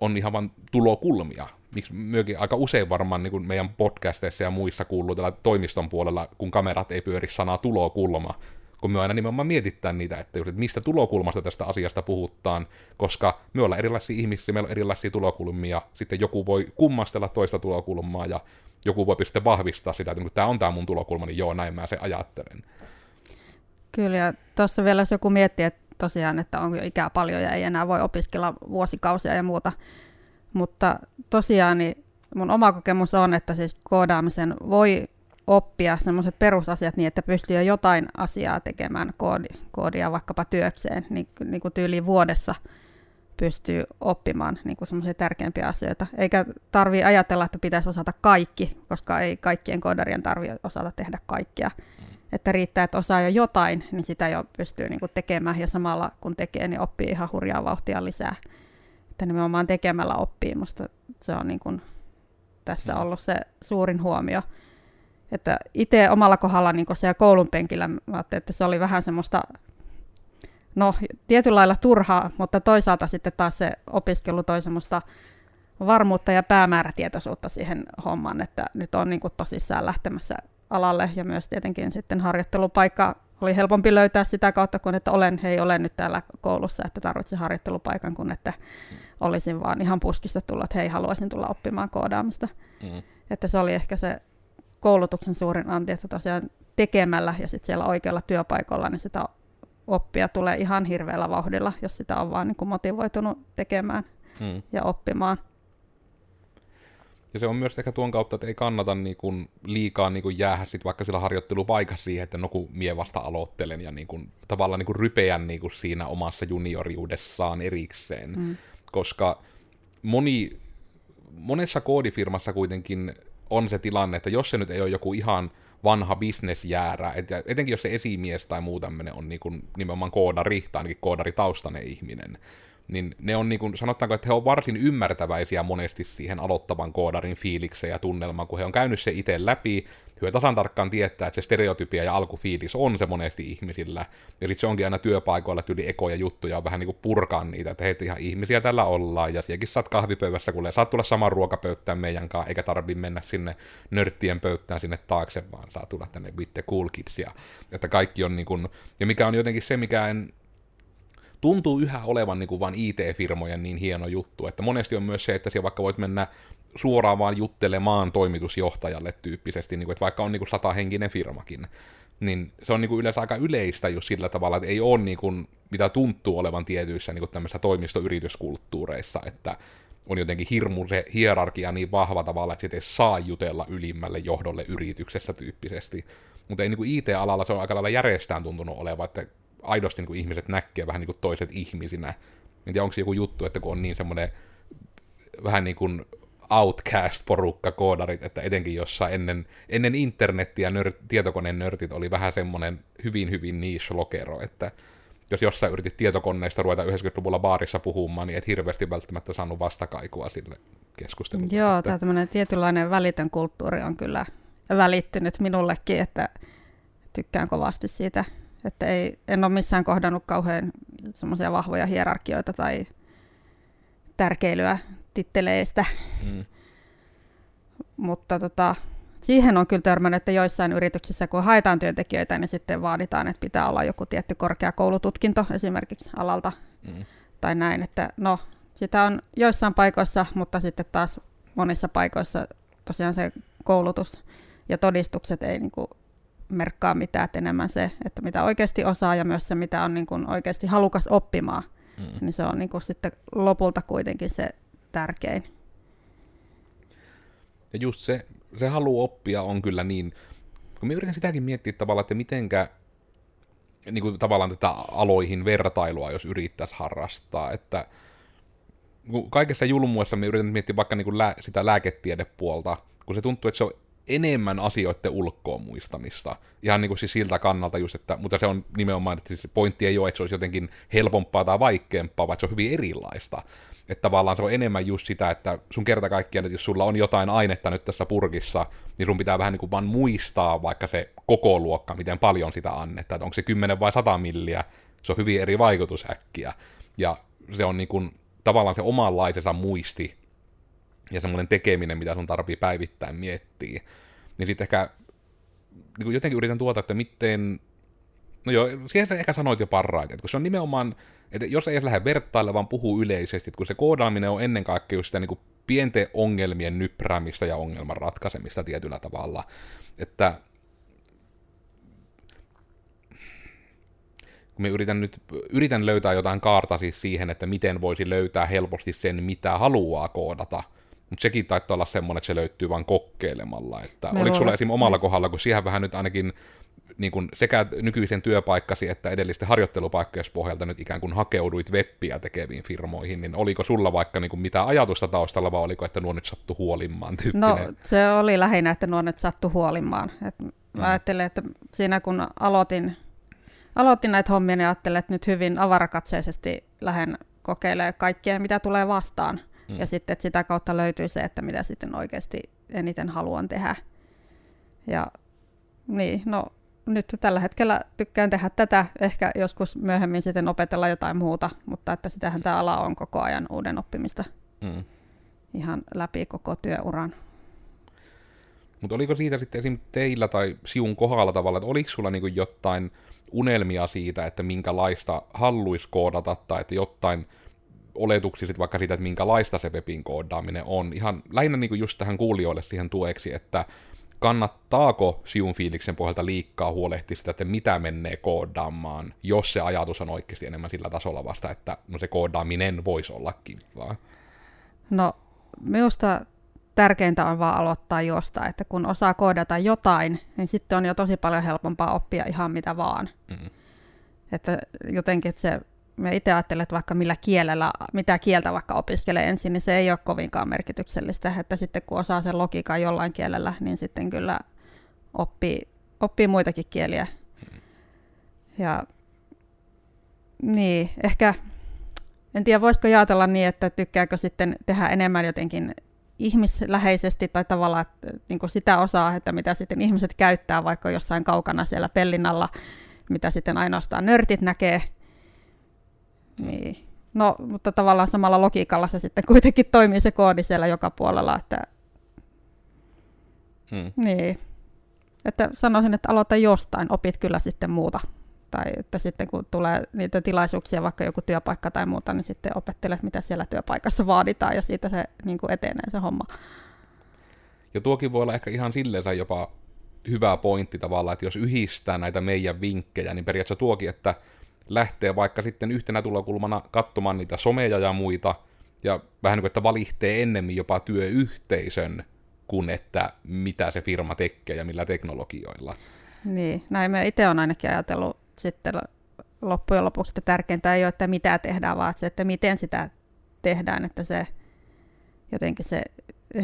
on ihan vain tulokulmia. Miksi myöskin aika usein varmaan niin kuin meidän podcasteissa ja muissa kuuluu tällä toimiston puolella, kun kamerat ei pyöri sanaa tulokulma, kun me aina nimenomaan mietitään niitä, että, just, että mistä tulokulmasta tästä asiasta puhutaan, koska me ollaan erilaisia ihmisiä, meillä on erilaisia tulokulmia, sitten joku voi kummastella toista tulokulmaa, ja joku voi sitten vahvistaa sitä, että kun tämä on tämä mun tulokulma, niin joo, näin mä se ajattelen.
Kyllä, ja tuossa vielä jos joku miettii, että tosiaan, että on jo ikää paljon ja ei enää voi opiskella vuosikausia ja muuta, mutta tosiaan niin mun oma kokemus on, että siis koodaamisen voi oppia semmoiset perusasiat niin, että pystyy jo jotain asiaa tekemään koodi, koodia vaikkapa työkseen, niin, niin kuin tyyliin vuodessa pystyy oppimaan niin kuin semmoisia tärkeimpiä asioita. Eikä tarvi ajatella, että pitäisi osata kaikki, koska ei kaikkien koodarien tarvitse osata tehdä kaikkea. Mm. Että riittää, että osaa jo jotain, niin sitä jo pystyy niin kuin tekemään, ja samalla kun tekee, niin oppii ihan hurjaa vauhtia lisää. Että nimenomaan tekemällä oppii, musta se on niin kuin tässä mm. ollut se suurin huomio. Että itse omalla kohdalla niin siellä koulun penkillä, mä ajattelin, että se oli vähän semmoista, no tietyllä lailla turhaa, mutta toisaalta sitten taas se opiskelu toi semmoista varmuutta ja päämäärätietoisuutta siihen hommaan, että nyt on niin kuin tosissaan lähtemässä alalle ja myös tietenkin sitten harjoittelupaikka oli helpompi löytää sitä kautta, kun että olen, hei, olen nyt täällä koulussa, että tarvitsen harjoittelupaikan, kun että olisin vaan ihan puskista tullut, että hei, haluaisin tulla oppimaan koodaamista. Mm. Että se oli ehkä se koulutuksen suurin anti, että tosiaan tekemällä ja sitten siellä oikealla työpaikalla, niin sitä oppia tulee ihan hirveällä vauhdilla, jos sitä on vaan niin kuin motivoitunut tekemään hmm. ja oppimaan.
Ja se on myös ehkä tuon kautta, että ei kannata niin kuin liikaa niin kuin jäädä sit vaikka sillä harjoittelupaikassa siihen, että no kun mie vasta aloittelen ja niin kuin, tavallaan niin kuin rypeän niin kuin siinä omassa junioriudessaan erikseen. Hmm. Koska moni, monessa koodifirmassa kuitenkin on se tilanne, että jos se nyt ei ole joku ihan vanha bisnesjäärä, et, etenkin jos se esimies tai muu tämmöinen on niin kuin nimenomaan koodari tai ainakin koodaritaustainen ihminen, niin ne on niin kuin, sanotaanko, että he on varsin ymmärtäväisiä monesti siihen aloittavan koodarin fiilikseen ja tunnelmaan, kun he on käynyt se itse läpi, hyö tasan tarkkaan tietää, että se stereotypia ja alkufiilis on se monesti ihmisillä, ja sitten se onkin aina työpaikoilla tyyli ekoja juttuja, vähän niin kuin purkaa niitä, että hei, ihan ihmisiä tällä ollaan, ja sielläkin saat kahvipöydässä, kun saat tulla saman ruokapöyttään meidän kanssa, eikä tarvi mennä sinne nörttien pöyttään sinne taakse, vaan saa tulla tänne with the cool että kaikki on niin kuin, ja mikä on jotenkin se, mikä en tuntuu yhä olevan niin kuin vain IT-firmojen niin hieno juttu, että monesti on myös se, että siellä vaikka voit mennä suoraan vaan juttelemaan toimitusjohtajalle tyyppisesti, niin kuin, että vaikka on niin kuin satahenkinen firmakin, niin se on niin kuin yleensä aika yleistä just sillä tavalla, että ei ole niin kuin, mitä tuntuu olevan tietyissä niin tämmöisissä toimistoyrityskulttuureissa, että on jotenkin hirmu se hierarkia niin vahva tavalla, että sitten ei saa jutella ylimmälle johdolle yrityksessä tyyppisesti. Mutta ei niin kuin IT-alalla se on aika lailla järjestään tuntunut oleva, että aidosti niin kuin ihmiset näkee vähän niin kuin toiset ihmisinä. En tiedä, onko se joku juttu, että kun on niin semmoinen vähän niin kuin outcast-porukka koodarit, että etenkin jossain ennen, ennen internettiä nör, tietokoneen nörtit oli vähän semmoinen hyvin hyvin niche-lokero, että jos jossain yritit tietokoneista ruveta 90-luvulla baarissa puhumaan, niin et hirveästi välttämättä saanut vastakaikua sille keskustelulle.
Joo, tämä tämmöinen tietynlainen välitön kulttuuri on kyllä välittynyt minullekin, että tykkään kovasti siitä, että ei, en ole missään kohdannut kauhean semmoisia vahvoja hierarkioita tai tärkeilyä titteleistä. Mm. Mutta tota, siihen on kyllä törmännyt, että joissain yrityksissä, kun haetaan työntekijöitä, niin sitten vaaditaan, että pitää olla joku tietty korkeakoulututkinto esimerkiksi alalta mm. tai näin. Että no, sitä on joissain paikoissa, mutta sitten taas monissa paikoissa tosiaan se koulutus ja todistukset ei niin kuin merkkaa mitään, että enemmän se, että mitä oikeasti osaa ja myös se, mitä on niin kuin oikeasti halukas oppimaan, mm. niin se on niin kuin sitten lopulta kuitenkin se tärkein.
Ja just se, se halu oppia on kyllä niin, kun mä yritän sitäkin miettiä tavallaan, että mitenkä niin kuin tavallaan tätä aloihin vertailua, jos yrittäisi harrastaa, että kaikessa julmuessa me yritän miettiä vaikka niin kuin lää, sitä lääketiedepuolta, kun se tuntuu, että se on enemmän asioiden ulkoon muistamista. Ihan niin kuin siis siltä kannalta just, että, mutta se on nimenomaan, että siis pointti ei ole, että se olisi jotenkin helpompaa tai vaikeampaa, vaan se on hyvin erilaista. Että tavallaan se on enemmän just sitä, että sun kerta kaikkiaan, että jos sulla on jotain ainetta nyt tässä purkissa, niin sun pitää vähän niin kuin vaan muistaa vaikka se koko luokka, miten paljon sitä annetaan, että onko se 10 vai 100 milliä, se on hyvin eri vaikutusäkkiä. Ja se on niin kuin, tavallaan se omanlaisensa muisti ja semmoinen tekeminen, mitä sun tarvii päivittäin miettiä. Niin sitten ehkä niin kuin jotenkin yritän tuota, että miten... No joo, siihen sä ehkä sanoit jo parhaiten, että kun se on nimenomaan että jos ei edes lähde vertailla, vaan puhuu yleisesti, että kun se koodaaminen on ennen kaikkea sitä niin kuin pienten ongelmien nyppäämistä ja ongelman ratkaisemista tietyllä tavalla, että kun me yritän nyt yritän löytää jotain kaarta siis siihen, että miten voisi löytää helposti sen, mitä haluaa koodata, mutta sekin taitaa olla semmoinen, että se löytyy vain kokeilemalla. Että oliko sulla esim. omalla kohdalla, kun siihen vähän nyt ainakin niin kuin sekä nykyisen työpaikkasi että edellisten harjoittelupaikkojen pohjalta nyt ikään kuin hakeuduit webbiä tekeviin firmoihin, niin oliko sulla vaikka niin kuin mitä ajatusta taustalla, vai oliko, että nuo nyt sattu huolimaan tyyppinen?
No se oli lähinnä, että nuo nyt sattu huolimaan. Et mä mm. ajattelin, että siinä kun aloitin, aloitin näitä hommia, niin ajattelin, että nyt hyvin avarakatseisesti lähden kokeilemaan kaikkea, mitä tulee vastaan. Mm. Ja sitten että sitä kautta löytyy se, että mitä sitten oikeasti eniten haluan tehdä. Ja niin, no nyt tällä hetkellä tykkään tehdä tätä, ehkä joskus myöhemmin sitten opetella jotain muuta, mutta että sitähän tämä ala on koko ajan uuden oppimista mm. ihan läpi koko työuran.
Mutta oliko siitä sitten esim. teillä tai siun kohdalla tavalla, että oliko sulla niinku jotain unelmia siitä, että minkälaista haluaisi koodata, tai että jotain oletuksia sit vaikka siitä, että minkälaista se webin koodaaminen on. Ihan lähinnä niinku just tähän kuulijoille siihen tueksi, että kannattaako siun fiiliksen pohjalta liikkaa huolehtia sitä, että mitä menee koodaamaan, jos se ajatus on oikeasti enemmän sillä tasolla vasta, että no se koodaaminen voisi olla kivaa?
No, minusta tärkeintä on vaan aloittaa jostain, että kun osaa koodata jotain, niin sitten on jo tosi paljon helpompaa oppia ihan mitä vaan. Mm. Että jotenkin että se mä itse ajattelen, että vaikka millä kielellä, mitä kieltä vaikka opiskelee ensin, niin se ei ole kovinkaan merkityksellistä, että sitten kun osaa sen logiikan jollain kielellä, niin sitten kyllä oppii, oppii muitakin kieliä. Ja niin, ehkä en tiedä, voisiko ajatella niin, että tykkääkö sitten tehdä enemmän jotenkin ihmisläheisesti tai tavallaan että, niin kuin sitä osaa, että mitä sitten ihmiset käyttää vaikka jossain kaukana siellä pellinalla, mitä sitten ainoastaan nörtit näkee, niin. No, mutta tavallaan samalla logiikalla se sitten kuitenkin toimii se koodi siellä joka puolella, että hmm. niin. Että sanoisin, että aloita jostain, opit kyllä sitten muuta. Tai että sitten kun tulee niitä tilaisuuksia, vaikka joku työpaikka tai muuta, niin sitten opettelet, mitä siellä työpaikassa vaaditaan ja siitä se niin kuin etenee se homma.
Ja tuokin voi olla ehkä ihan silleen jopa hyvä pointti tavallaan, että jos yhdistää näitä meidän vinkkejä, niin periaatteessa tuokin, että lähtee vaikka sitten yhtenä tulokulmana katsomaan niitä someja ja muita, ja vähän niin kuin, että valihtee ennemmin jopa työyhteisön, kuin että mitä se firma tekee ja millä teknologioilla.
Niin, näin me itse on ainakin ajatellut sitten loppujen lopuksi, että tärkeintä ei ole, että mitä tehdään, vaan se, että miten sitä tehdään, että se jotenkin se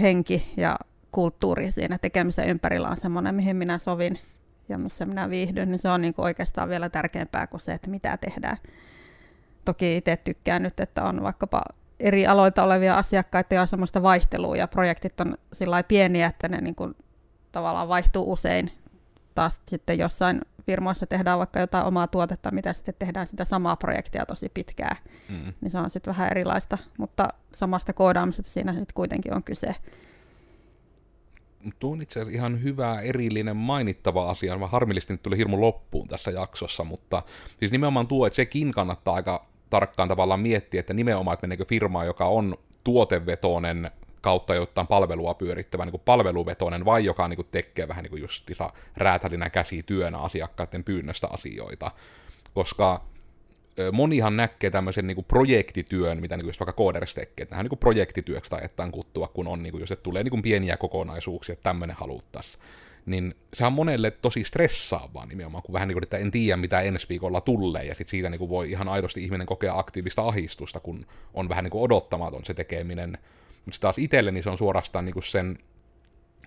henki ja kulttuuri siinä tekemisen ympärillä on semmoinen, mihin minä sovin ja missä minä viihdyn, niin se on niin kuin oikeastaan vielä tärkeämpää kuin se, että mitä tehdään. Toki itse tykkään nyt, että on vaikkapa eri aloita olevia asiakkaita ja on semmoista vaihtelua ja projektit on sillä pieniä, että ne niin kuin tavallaan vaihtuu usein. Taas sitten jossain firmoissa tehdään vaikka jotain omaa tuotetta, mitä sitten tehdään sitä samaa projektia tosi pitkään, mm. niin se on sitten vähän erilaista, mutta samasta koodaamisesta siinä sitten kuitenkin on kyse.
Tuo on itse asiassa ihan hyvä erillinen mainittava asia. Mä harmillisesti nyt tuli hirmu loppuun tässä jaksossa, mutta siis nimenomaan tuo, että sekin kannattaa aika tarkkaan tavallaan miettiä, että nimenomaan, että meneekö firmaa, joka on tuotevetoinen kautta jotain palvelua pyörittävä niin kuin palveluvetoinen, vai joka niin kuin tekee vähän niin kuin justissa räätälinä käsityönä asiakkaiden pyynnöstä asioita. Koska monihan näkee tämmöisen niin kuin projektityön, mitä niin kuin vaikka kooderissa tekee, että niin kuin projektityöksi tai kuttua, kun on, niin kuin, jos tulee niin kuin pieniä kokonaisuuksia, että tämmöinen haluttaisiin. Niin se on monelle tosi stressaavaa nimenomaan, kun vähän niin kuin, että en tiedä mitä ensi viikolla tulee, ja sitten siitä niin kuin voi ihan aidosti ihminen kokea aktiivista ahistusta, kun on vähän niin kuin odottamaton se tekeminen. Mutta taas itselle niin se on suorastaan niin kuin sen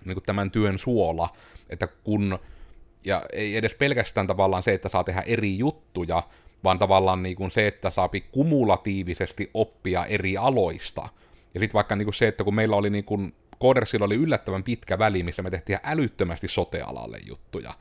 niin kuin tämän työn suola, että kun, ja ei edes pelkästään tavallaan se, että saa tehdä eri juttuja, vaan tavallaan niin kuin se, että saapi kumulatiivisesti oppia eri aloista. Ja sitten vaikka niin kuin se, että kun meillä oli niin kuin, Codersilla oli yllättävän pitkä väli, missä me tehtiin älyttömästi sote-alalle juttuja.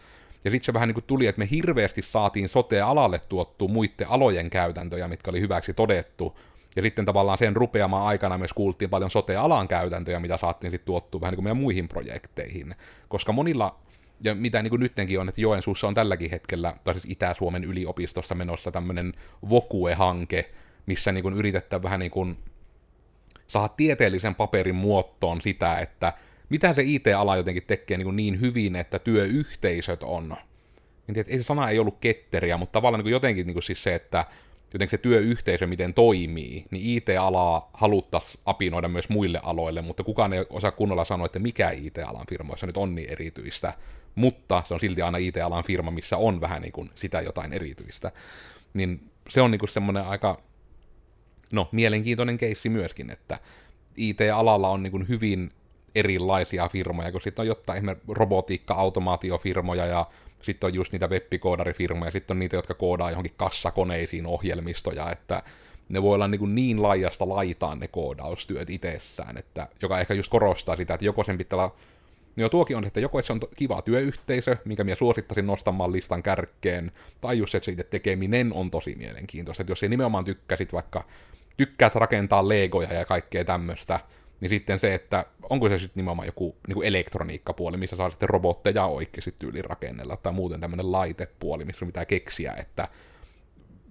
Ja sitten se vähän niin kuin tuli, että me hirveästi saatiin sote-alalle tuottua muiden alojen käytäntöjä, mitkä oli hyväksi todettu. Ja sitten tavallaan sen rupeamaan aikana myös kuultiin paljon sote-alan käytäntöjä, mitä saatiin sitten tuottua vähän niin kuin meidän muihin projekteihin. Koska monilla ja mitä niin kuin nyttenkin on, että Joensuussa on tälläkin hetkellä, tai siis Itä-Suomen yliopistossa menossa tämmöinen Vokue-hanke, missä niin kuin yritetään vähän niin kuin saada tieteellisen paperin muottoon sitä, että mitä se IT-ala jotenkin tekee niin, niin hyvin, että työyhteisöt on. En tiedä, ei se sana ei ollut ketteriä, mutta tavallaan niin jotenkin niin kuin siis se, että jotenkin se työyhteisö miten toimii, niin IT-alaa haluttaisiin apinoida myös muille aloille, mutta kukaan ei osaa kunnolla sanoa, että mikä IT-alan firmoissa nyt on niin erityistä, mutta se on silti aina IT-alan firma, missä on vähän niin kuin sitä jotain erityistä. Niin se on niin kuin semmoinen aika, no, mielenkiintoinen keissi myöskin, että IT-alalla on niin kuin hyvin erilaisia firmoja, kun sitten on jotain esimerkiksi robotiikka-automaatiofirmoja ja sitten on just niitä webbikoodarifirmoja, sitten on niitä, jotka koodaa johonkin kassakoneisiin ohjelmistoja, että ne voi olla niin, niin laajasta laitaan ne koodaustyöt itsessään, että, joka ehkä just korostaa sitä, että joko sen pitää olla No tuokin on, että joko että se on kiva työyhteisö, minkä minä suosittaisin nostamaan listan kärkeen, tai just että se itse tekeminen on tosi mielenkiintoista. Että jos ei nimenomaan tykkäsit vaikka, tykkäät rakentaa legoja ja kaikkea tämmöistä, niin sitten se, että onko se sitten nimenomaan joku niin kuin elektroniikkapuoli, missä saa sitten robotteja oikeasti tyyliin rakennella, tai muuten tämmöinen laitepuoli, missä pitää keksiä, että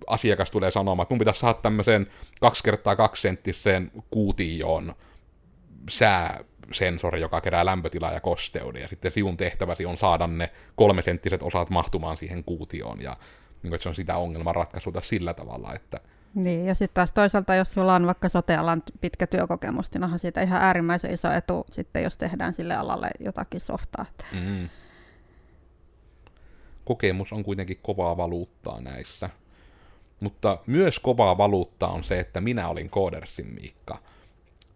asiakas tulee sanomaan, että mun pitäisi saada tämmöisen 2 kertaa 2 senttiseen kuutioon sääsensori, joka kerää lämpötilaa ja kosteuden, ja sitten siun tehtäväsi on saada ne kolmesenttiset osat mahtumaan siihen kuutioon, ja niin kuin, että se on sitä ongelmanratkaisuta sillä tavalla, että
niin, ja sitten taas toisaalta, jos sulla on vaikka sotealan pitkä työkokemus, niin onhan siitä ihan äärimmäisen iso etu sitten, jos tehdään sille alalle jotakin softaa. Mm.
Kokemus on kuitenkin kovaa valuuttaa näissä. Mutta myös kovaa valuuttaa on se, että minä olin Koodersin Miikka.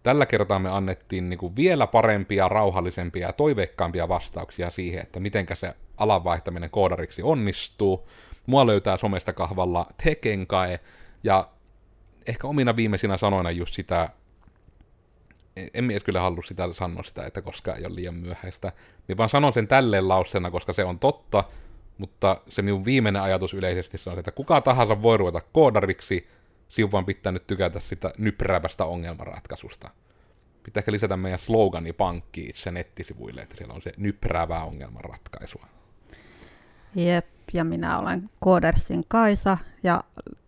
Tällä kertaa me annettiin niin kuin vielä parempia, rauhallisempia ja toiveikkaampia vastauksia siihen, että miten se alan vaihtaminen koodariksi onnistuu. Mua löytää somesta kahvalla Tekenkae, ja ehkä omina viimeisinä sanoina just sitä, en edes kyllä halua sitä sanoa sitä, että koska ei ole liian myöhäistä. Minä vaan sanon sen tälleen lauseena, koska se on totta, mutta se minun viimeinen ajatus yleisesti on, että kuka tahansa voi ruveta koodariksi, sinun vaan pitää nyt tykätä sitä nypräävästä ongelmanratkaisusta. Pitää ehkä lisätä meidän slogani pankkiin itse nettisivuille, että siellä on se nypräävää ongelmanratkaisua.
Jep, ja minä olen Koodersin Kaisa, ja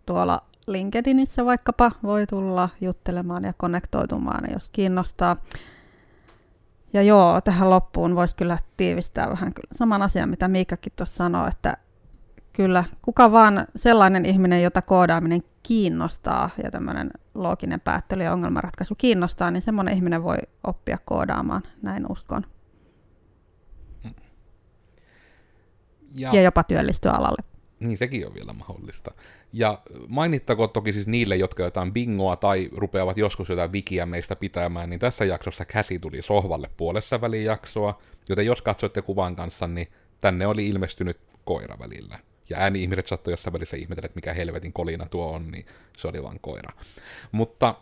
tuolla LinkedInissä vaikkapa voi tulla juttelemaan ja konnektoitumaan, jos kiinnostaa. Ja joo, tähän loppuun voisi kyllä tiivistää vähän kyllä saman asian, mitä Miikakin tuossa sanoi, että kyllä kuka vaan sellainen ihminen, jota koodaaminen kiinnostaa ja tämmöinen looginen päättely ja ongelmanratkaisu kiinnostaa, niin semmoinen ihminen voi oppia koodaamaan, näin uskon. Ja, ja jopa työllistyä alalle.
Niin, sekin on vielä mahdollista. Ja mainittakoon toki siis niille, jotka jotain bingoa tai rupeavat joskus jotain vikiä meistä pitämään, niin tässä jaksossa käsi tuli sohvalle puolessa väliin jaksoa, joten jos katsoitte kuvan kanssa, niin tänne oli ilmestynyt koira välillä. Ja ääni-ihmiset saattoi jossain välissä ihmetellä, että mikä helvetin kolina tuo on, niin se oli vain koira. Mutta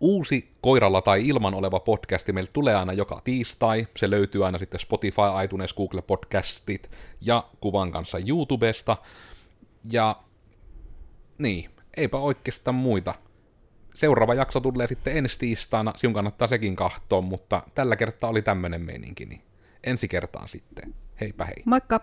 uusi koiralla tai ilman oleva podcasti meillä tulee aina joka tiistai. Se löytyy aina sitten Spotify, iTunes, Google Podcastit ja kuvan kanssa YouTubesta. Ja niin, eipä oikeastaan muita. Seuraava jakso tulee sitten ensi tiistaina, sinun kannattaa sekin kahtoa, mutta tällä kertaa oli tämmöinen meininki, niin ensi kertaan sitten. Heipä hei.
Moikka!